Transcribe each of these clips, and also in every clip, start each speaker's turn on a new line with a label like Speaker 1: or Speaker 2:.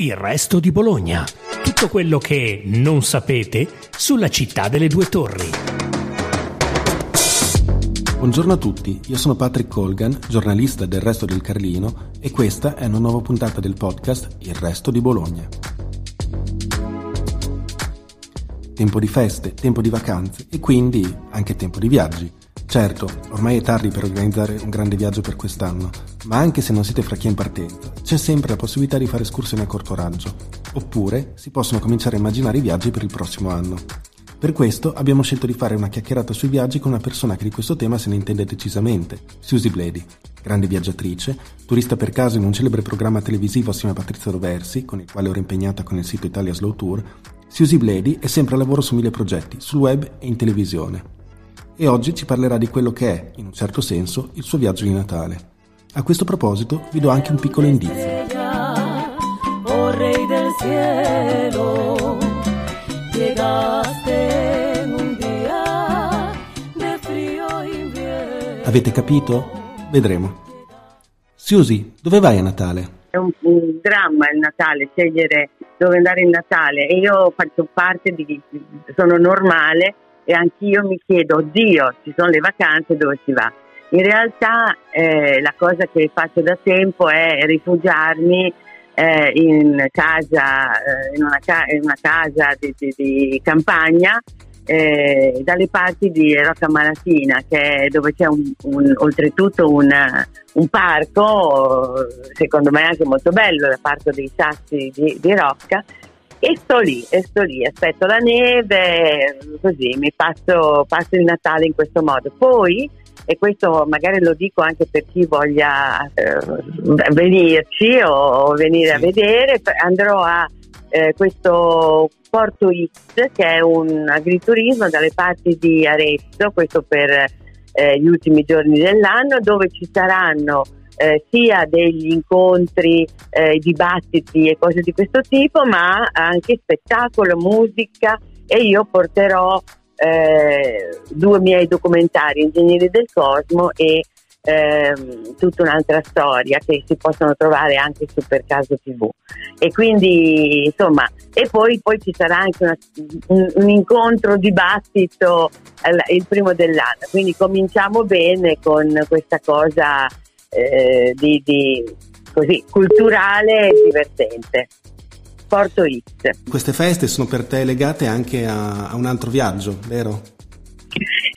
Speaker 1: Il resto di Bologna. Tutto quello che non sapete sulla città delle due torri.
Speaker 2: Buongiorno a tutti, io sono Patrick Colgan, giornalista del Resto del Carlino e questa è una nuova puntata del podcast Il resto di Bologna. Tempo di feste, tempo di vacanze e quindi anche tempo di viaggi. Certo, ormai è tardi per organizzare un grande viaggio per quest'anno, ma anche se non siete fra chi è in partenza, c'è sempre la possibilità di fare escursioni a corto raggio. Oppure si possono cominciare a immaginare i viaggi per il prossimo anno. Per questo abbiamo scelto di fare una chiacchierata sui viaggi con una persona che di questo tema se ne intende decisamente, Susie Bledi, grande viaggiatrice, turista per caso in un celebre programma televisivo assieme a Patrizia Roversi, con il quale ora impegnata con il sito Italia Slow Tour, Susie Bledi è sempre a lavoro su mille progetti, sul web e in televisione e oggi ci parlerà di quello che è, in un certo senso, il suo viaggio di Natale. A questo proposito vi do anche un piccolo indizio. Oh Rey del cielo, Avete capito? Vedremo. Susi, dove vai a Natale?
Speaker 3: È un, un, dramma il Natale, scegliere dove andare in Natale e io faccio parte di, sono normale e anch'io mi chiedo, oddio, ci sono le vacanze, dove si va? In realtà eh, la cosa che faccio da tempo è rifugiarmi eh, in, casa, eh, in, una, ca- in, una, casa di, di, di campagna eh, dalle parti di Rocca Malatina, che è dove c'è un, un, oltretutto un, un, parco, secondo me anche molto bello, il parco dei sassi di, di Rocca, e sto lì, e sto lì, aspetto la neve, così mi passo, passo il Natale in questo modo. Poi, e questo magari lo dico anche per chi voglia eh, venirci o venire a vedere, andrò a eh, questo Porto X che è un agriturismo dalle parti di Arezzo, questo per eh, gli ultimi giorni dell'anno, dove ci saranno eh, sia degli incontri, eh, dibattiti e cose di questo tipo, ma anche spettacolo, musica e io porterò eh, due miei documentari, Ingegneri del Cosmo e ehm, tutta un'altra storia che si possono trovare anche su Per Caso TV. E quindi, insomma, e poi, poi ci sarà anche una, un, un, incontro, dibattito il primo dell'anno. Quindi cominciamo bene con questa cosa eh, di, di così, culturale e divertente. Porto X.
Speaker 2: Queste feste sono per te legate anche a, a un altro viaggio, vero?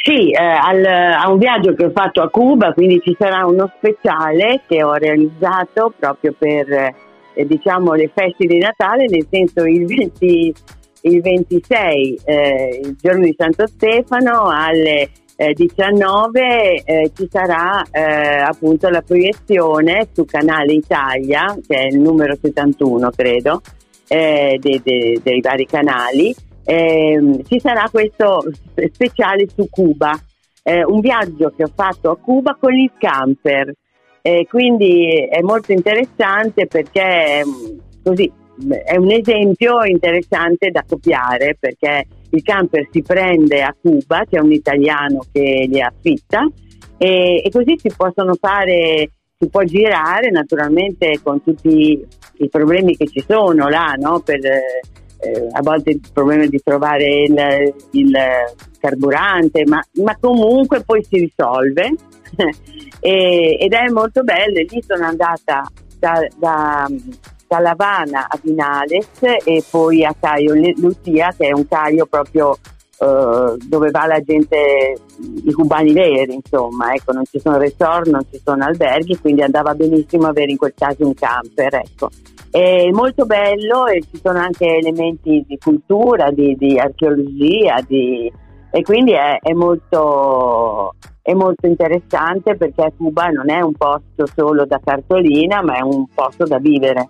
Speaker 3: Sì, eh, al, a un viaggio che ho fatto a Cuba, quindi ci sarà uno speciale che ho realizzato proprio per eh, diciamo, le feste di Natale, nel senso il, 20, il 26, eh, il giorno di Santo Stefano, alle 19 eh, ci sarà eh, appunto la proiezione su Canale Italia, che è il numero 71 credo, eh, dei, dei, dei vari canali. Ehm, ci sarà questo speciale su Cuba, eh, un viaggio che ho fatto a Cuba con il camper. quindi è molto interessante perché mm, così è un esempio interessante da copiare perché il camper si prende a Cuba, c'è un italiano che li affitta e, e così si possono fare, si può girare naturalmente con tutti i problemi che ci sono là, no? per, eh, a volte il problema di trovare il, il carburante, ma, ma, comunque poi si risolve e, ed è molto bello. Lì sono andata da, da da Lavana a Vinales e poi a Caio Lucia che è un caio proprio uh, dove va la gente, i cubani veri insomma, ecco, non ci sono resort, non ci sono alberghi, quindi andava benissimo avere in quel caso un camper, ecco. È molto bello e ci sono anche elementi di cultura, di, di archeologia, di, e quindi è, è, molto, è molto interessante perché Cuba non è un posto solo da cartolina, ma è un posto da vivere.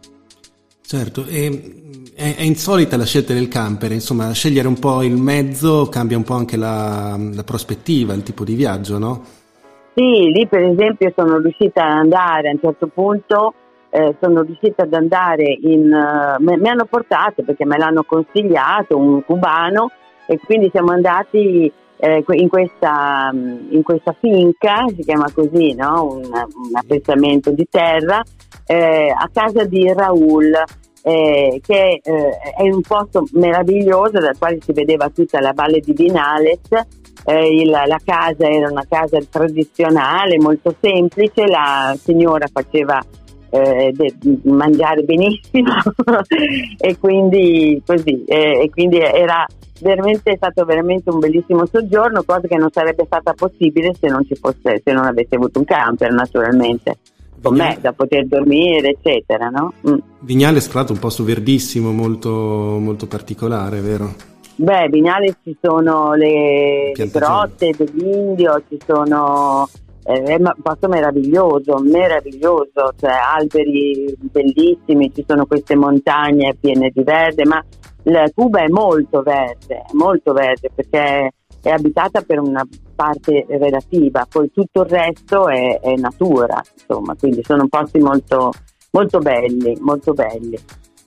Speaker 2: Certo, e, è, è, insolita la scelta del camper, insomma, scegliere un po' il mezzo cambia un po' anche la, la prospettiva, il tipo di viaggio, no?
Speaker 3: Sì, lì per esempio sono riuscita ad andare a un certo punto, eh, sono riuscita ad andare in... Uh, mi hanno portato perché me l'hanno consigliato un cubano e quindi siamo andati eh, in, questa, in, questa, finca, si chiama così, no? un, un appezzamento di terra, eh, a casa di Raul eh, che eh, è un posto meraviglioso dal quale si vedeva tutta la valle di Vinales. Eh, il, la casa era una casa tradizionale, molto semplice, la signora faceva eh, de, mangiare benissimo e quindi così e quindi era veramente è stato veramente un bellissimo soggiorno, cosa che non sarebbe stata possibile se non fosse, se non avessi avuto un camper naturalmente con me da poter dormire, eccetera. No?
Speaker 2: Mm. Vignale è stato un posto verdissimo, molto, molto particolare, vero?
Speaker 3: Beh, Vignale ci sono le grotte dell'Indio, ci sono eh, è un posto meraviglioso, meraviglioso, cioè alberi bellissimi, ci sono queste montagne piene di verde, ma Cuba è molto verde, molto verde perché è abitata per una parte relativa, poi tutto il resto è, è natura, insomma, quindi sono posti molto, molto belli, molto belli.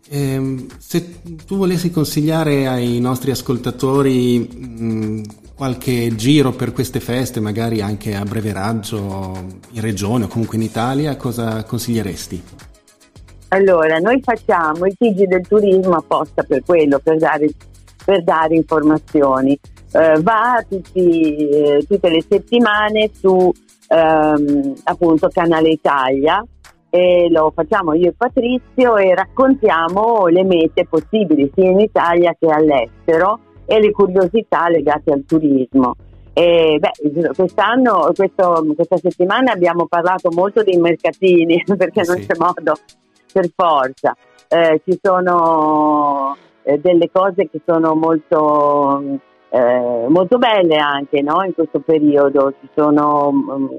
Speaker 2: Eh, se tu volessi consigliare ai nostri ascoltatori mh, qualche giro per queste feste, magari anche a breve raggio in regione o comunque in Italia, cosa consiglieresti?
Speaker 3: Allora, noi facciamo i TG del turismo apposta per quello, per dare, per dare informazioni eh, va tutti, eh, tutte le settimane su ehm, appunto Canale Italia e lo facciamo io e Patrizio e raccontiamo le mete possibili sia in Italia che all'estero e le curiosità legate al turismo. E, beh, quest'anno, questo, questa settimana abbiamo parlato molto dei mercatini perché sì. non c'è modo per forza. Eh, ci sono eh, delle cose che sono molto eh, molto belle anche no? in questo periodo, ci sono um,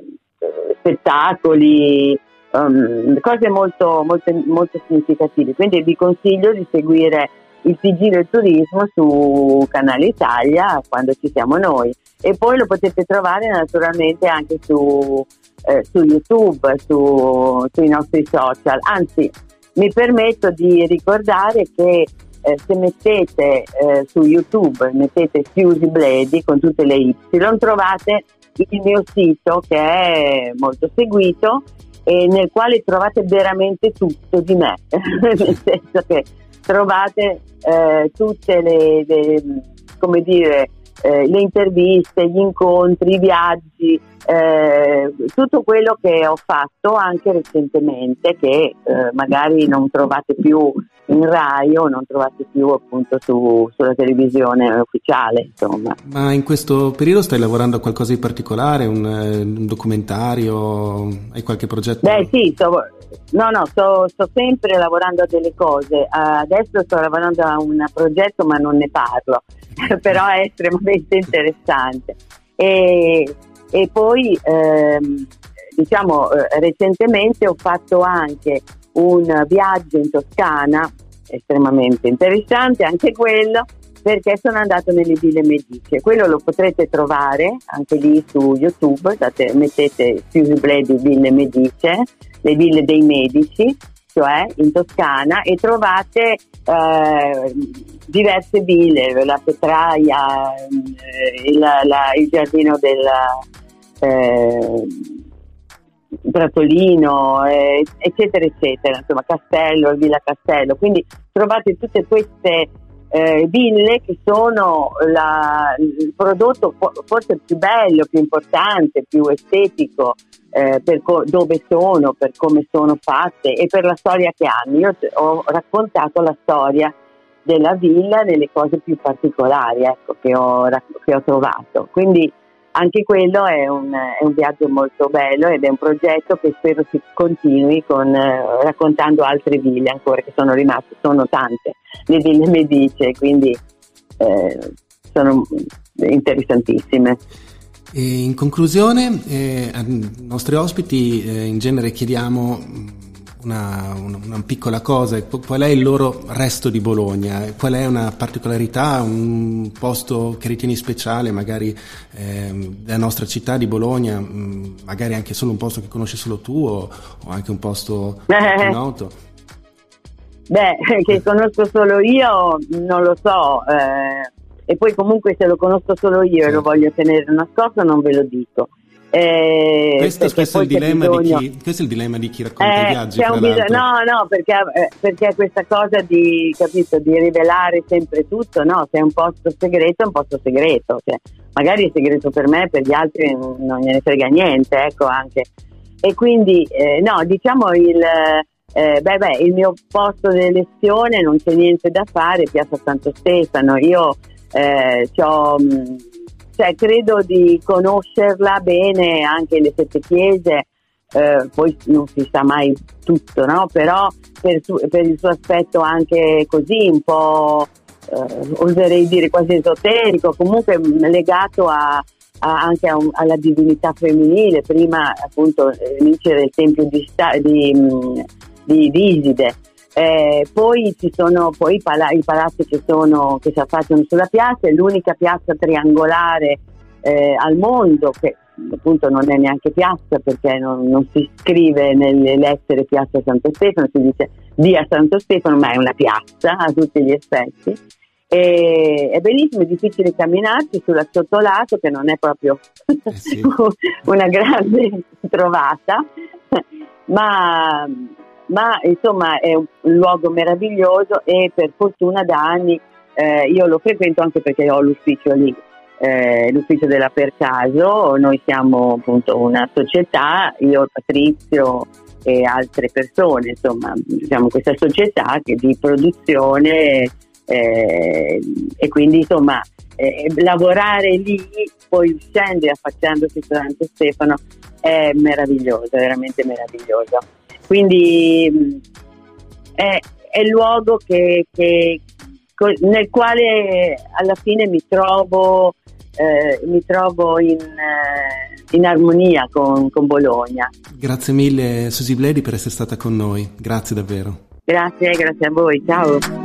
Speaker 3: spettacoli, um, cose molto, molto, molto significative, quindi vi consiglio di seguire il TG del turismo su Canale Italia quando ci siamo noi e poi lo potete trovare naturalmente anche su, eh, su YouTube, su, sui nostri social. Anzi, mi permetto di ricordare che eh, se mettete eh, su YouTube, mettete Fusi Bledi con tutte le Y, trovate il mio sito che è molto seguito e nel quale trovate veramente tutto di me, nel senso che trovate eh, tutte le, le, come dire, eh, le interviste, gli incontri, i viaggi, eh, tutto quello che ho fatto anche recentemente che eh, magari non trovate più in Rai o non trovate più appunto su, sulla televisione ufficiale insomma.
Speaker 2: Ma in questo periodo stai lavorando a qualcosa di particolare, un, eh, un documentario, hai qualche progetto?
Speaker 3: Beh sì, sto, no no, sto, sto, sempre lavorando a delle cose, adesso sto lavorando a un progetto ma non ne parlo, però è estremamente interessante. E, e poi ehm, diciamo eh, recentemente ho fatto anche un viaggio in Toscana estremamente interessante anche quello perché sono andato nelle ville mediche quello lo potrete trovare anche lì su youtube date, mettete Susi Bledi Ville Medice le ville dei medici cioè in Toscana e trovate eh, diverse ville la Petraia eh, il, la, il giardino del eh, Bratolino, eh, eccetera, eccetera, insomma Castello, Villa Castello. Quindi trovate tutte queste eh, ville che sono la, il prodotto forse più bello, più importante, più estetico eh, per co- dove sono, per come sono fatte e per la storia che hanno. Io ho raccontato la storia della villa nelle cose più particolari ecco, che, ho, che ho trovato. Quindi anche quello è un, è un, viaggio molto bello ed è un progetto che spero si continui con, eh, raccontando altre ville ancora che sono rimaste, sono tante le ville medice, quindi eh, sono interessantissime.
Speaker 2: E in conclusione, eh, ai nostri ospiti eh, in genere chiediamo una, una, una, piccola cosa, qual è il loro resto di Bologna? Qual è una particolarità, un posto che ritieni speciale, magari eh, della nostra città di Bologna, mm, magari anche solo un posto che conosci solo tu o, o anche un posto eh. noto?
Speaker 3: Beh, che conosco solo io non lo so, eh, e poi comunque se lo conosco solo io e lo voglio tenere nascosto non ve lo dico.
Speaker 2: Eh, questo, spesso è il bisogno... chi, questo, è il dilemma di chi racconta eh, i viaggi.
Speaker 3: Bisogno... no, no, perché, eh, perché, questa cosa di, capito, di rivelare sempre tutto, no, se è un posto segreto è un posto segreto, cioè, magari è segreto per me, per gli altri non gliene frega niente, ecco anche. E quindi, eh, no, diciamo il, eh, beh, beh, il mio posto di elezione non c'è niente da fare, Piazza Santo Stefano, io eh, ho cioè, credo di conoscerla bene anche le sette chiese, eh, poi non si sa mai tutto, no? però per, per, il suo aspetto anche così un po', eh, oserei dire quasi esoterico, comunque legato a, a, anche un, alla divinità femminile, prima appunto vincere il tempio di, di, di, di Iside. Eh, poi ci sono poi i, pala- i palazzi che, sono, che si affacciano sulla piazza, è l'unica piazza triangolare eh, al mondo che appunto non è neanche piazza perché non, non, si scrive nelle lettere piazza Santo Stefano, si dice via Santo Stefano, ma è una piazza a tutti gli effetti. E, è bellissimo, è difficile camminarci sulla sottolato che non è proprio eh sì. una grande trovata, ma ma insomma è un luogo meraviglioso e per fortuna da anni eh, io lo frequento anche perché ho l'ufficio lì, eh, l'ufficio della Per Caso, noi siamo appunto una società, io, Patrizio e altre persone, insomma, siamo questa società di produzione eh, e quindi insomma eh, lavorare lì, poi uscendo e affacciandosi su Santo Stefano è meraviglioso, veramente meraviglioso. Quindi è, è il luogo che, che, nel quale alla fine mi trovo, eh, mi trovo in, eh, in armonia con, con, Bologna.
Speaker 2: Grazie mille Susi Bledi per essere stata con noi, grazie davvero.
Speaker 3: Grazie, grazie a voi, ciao.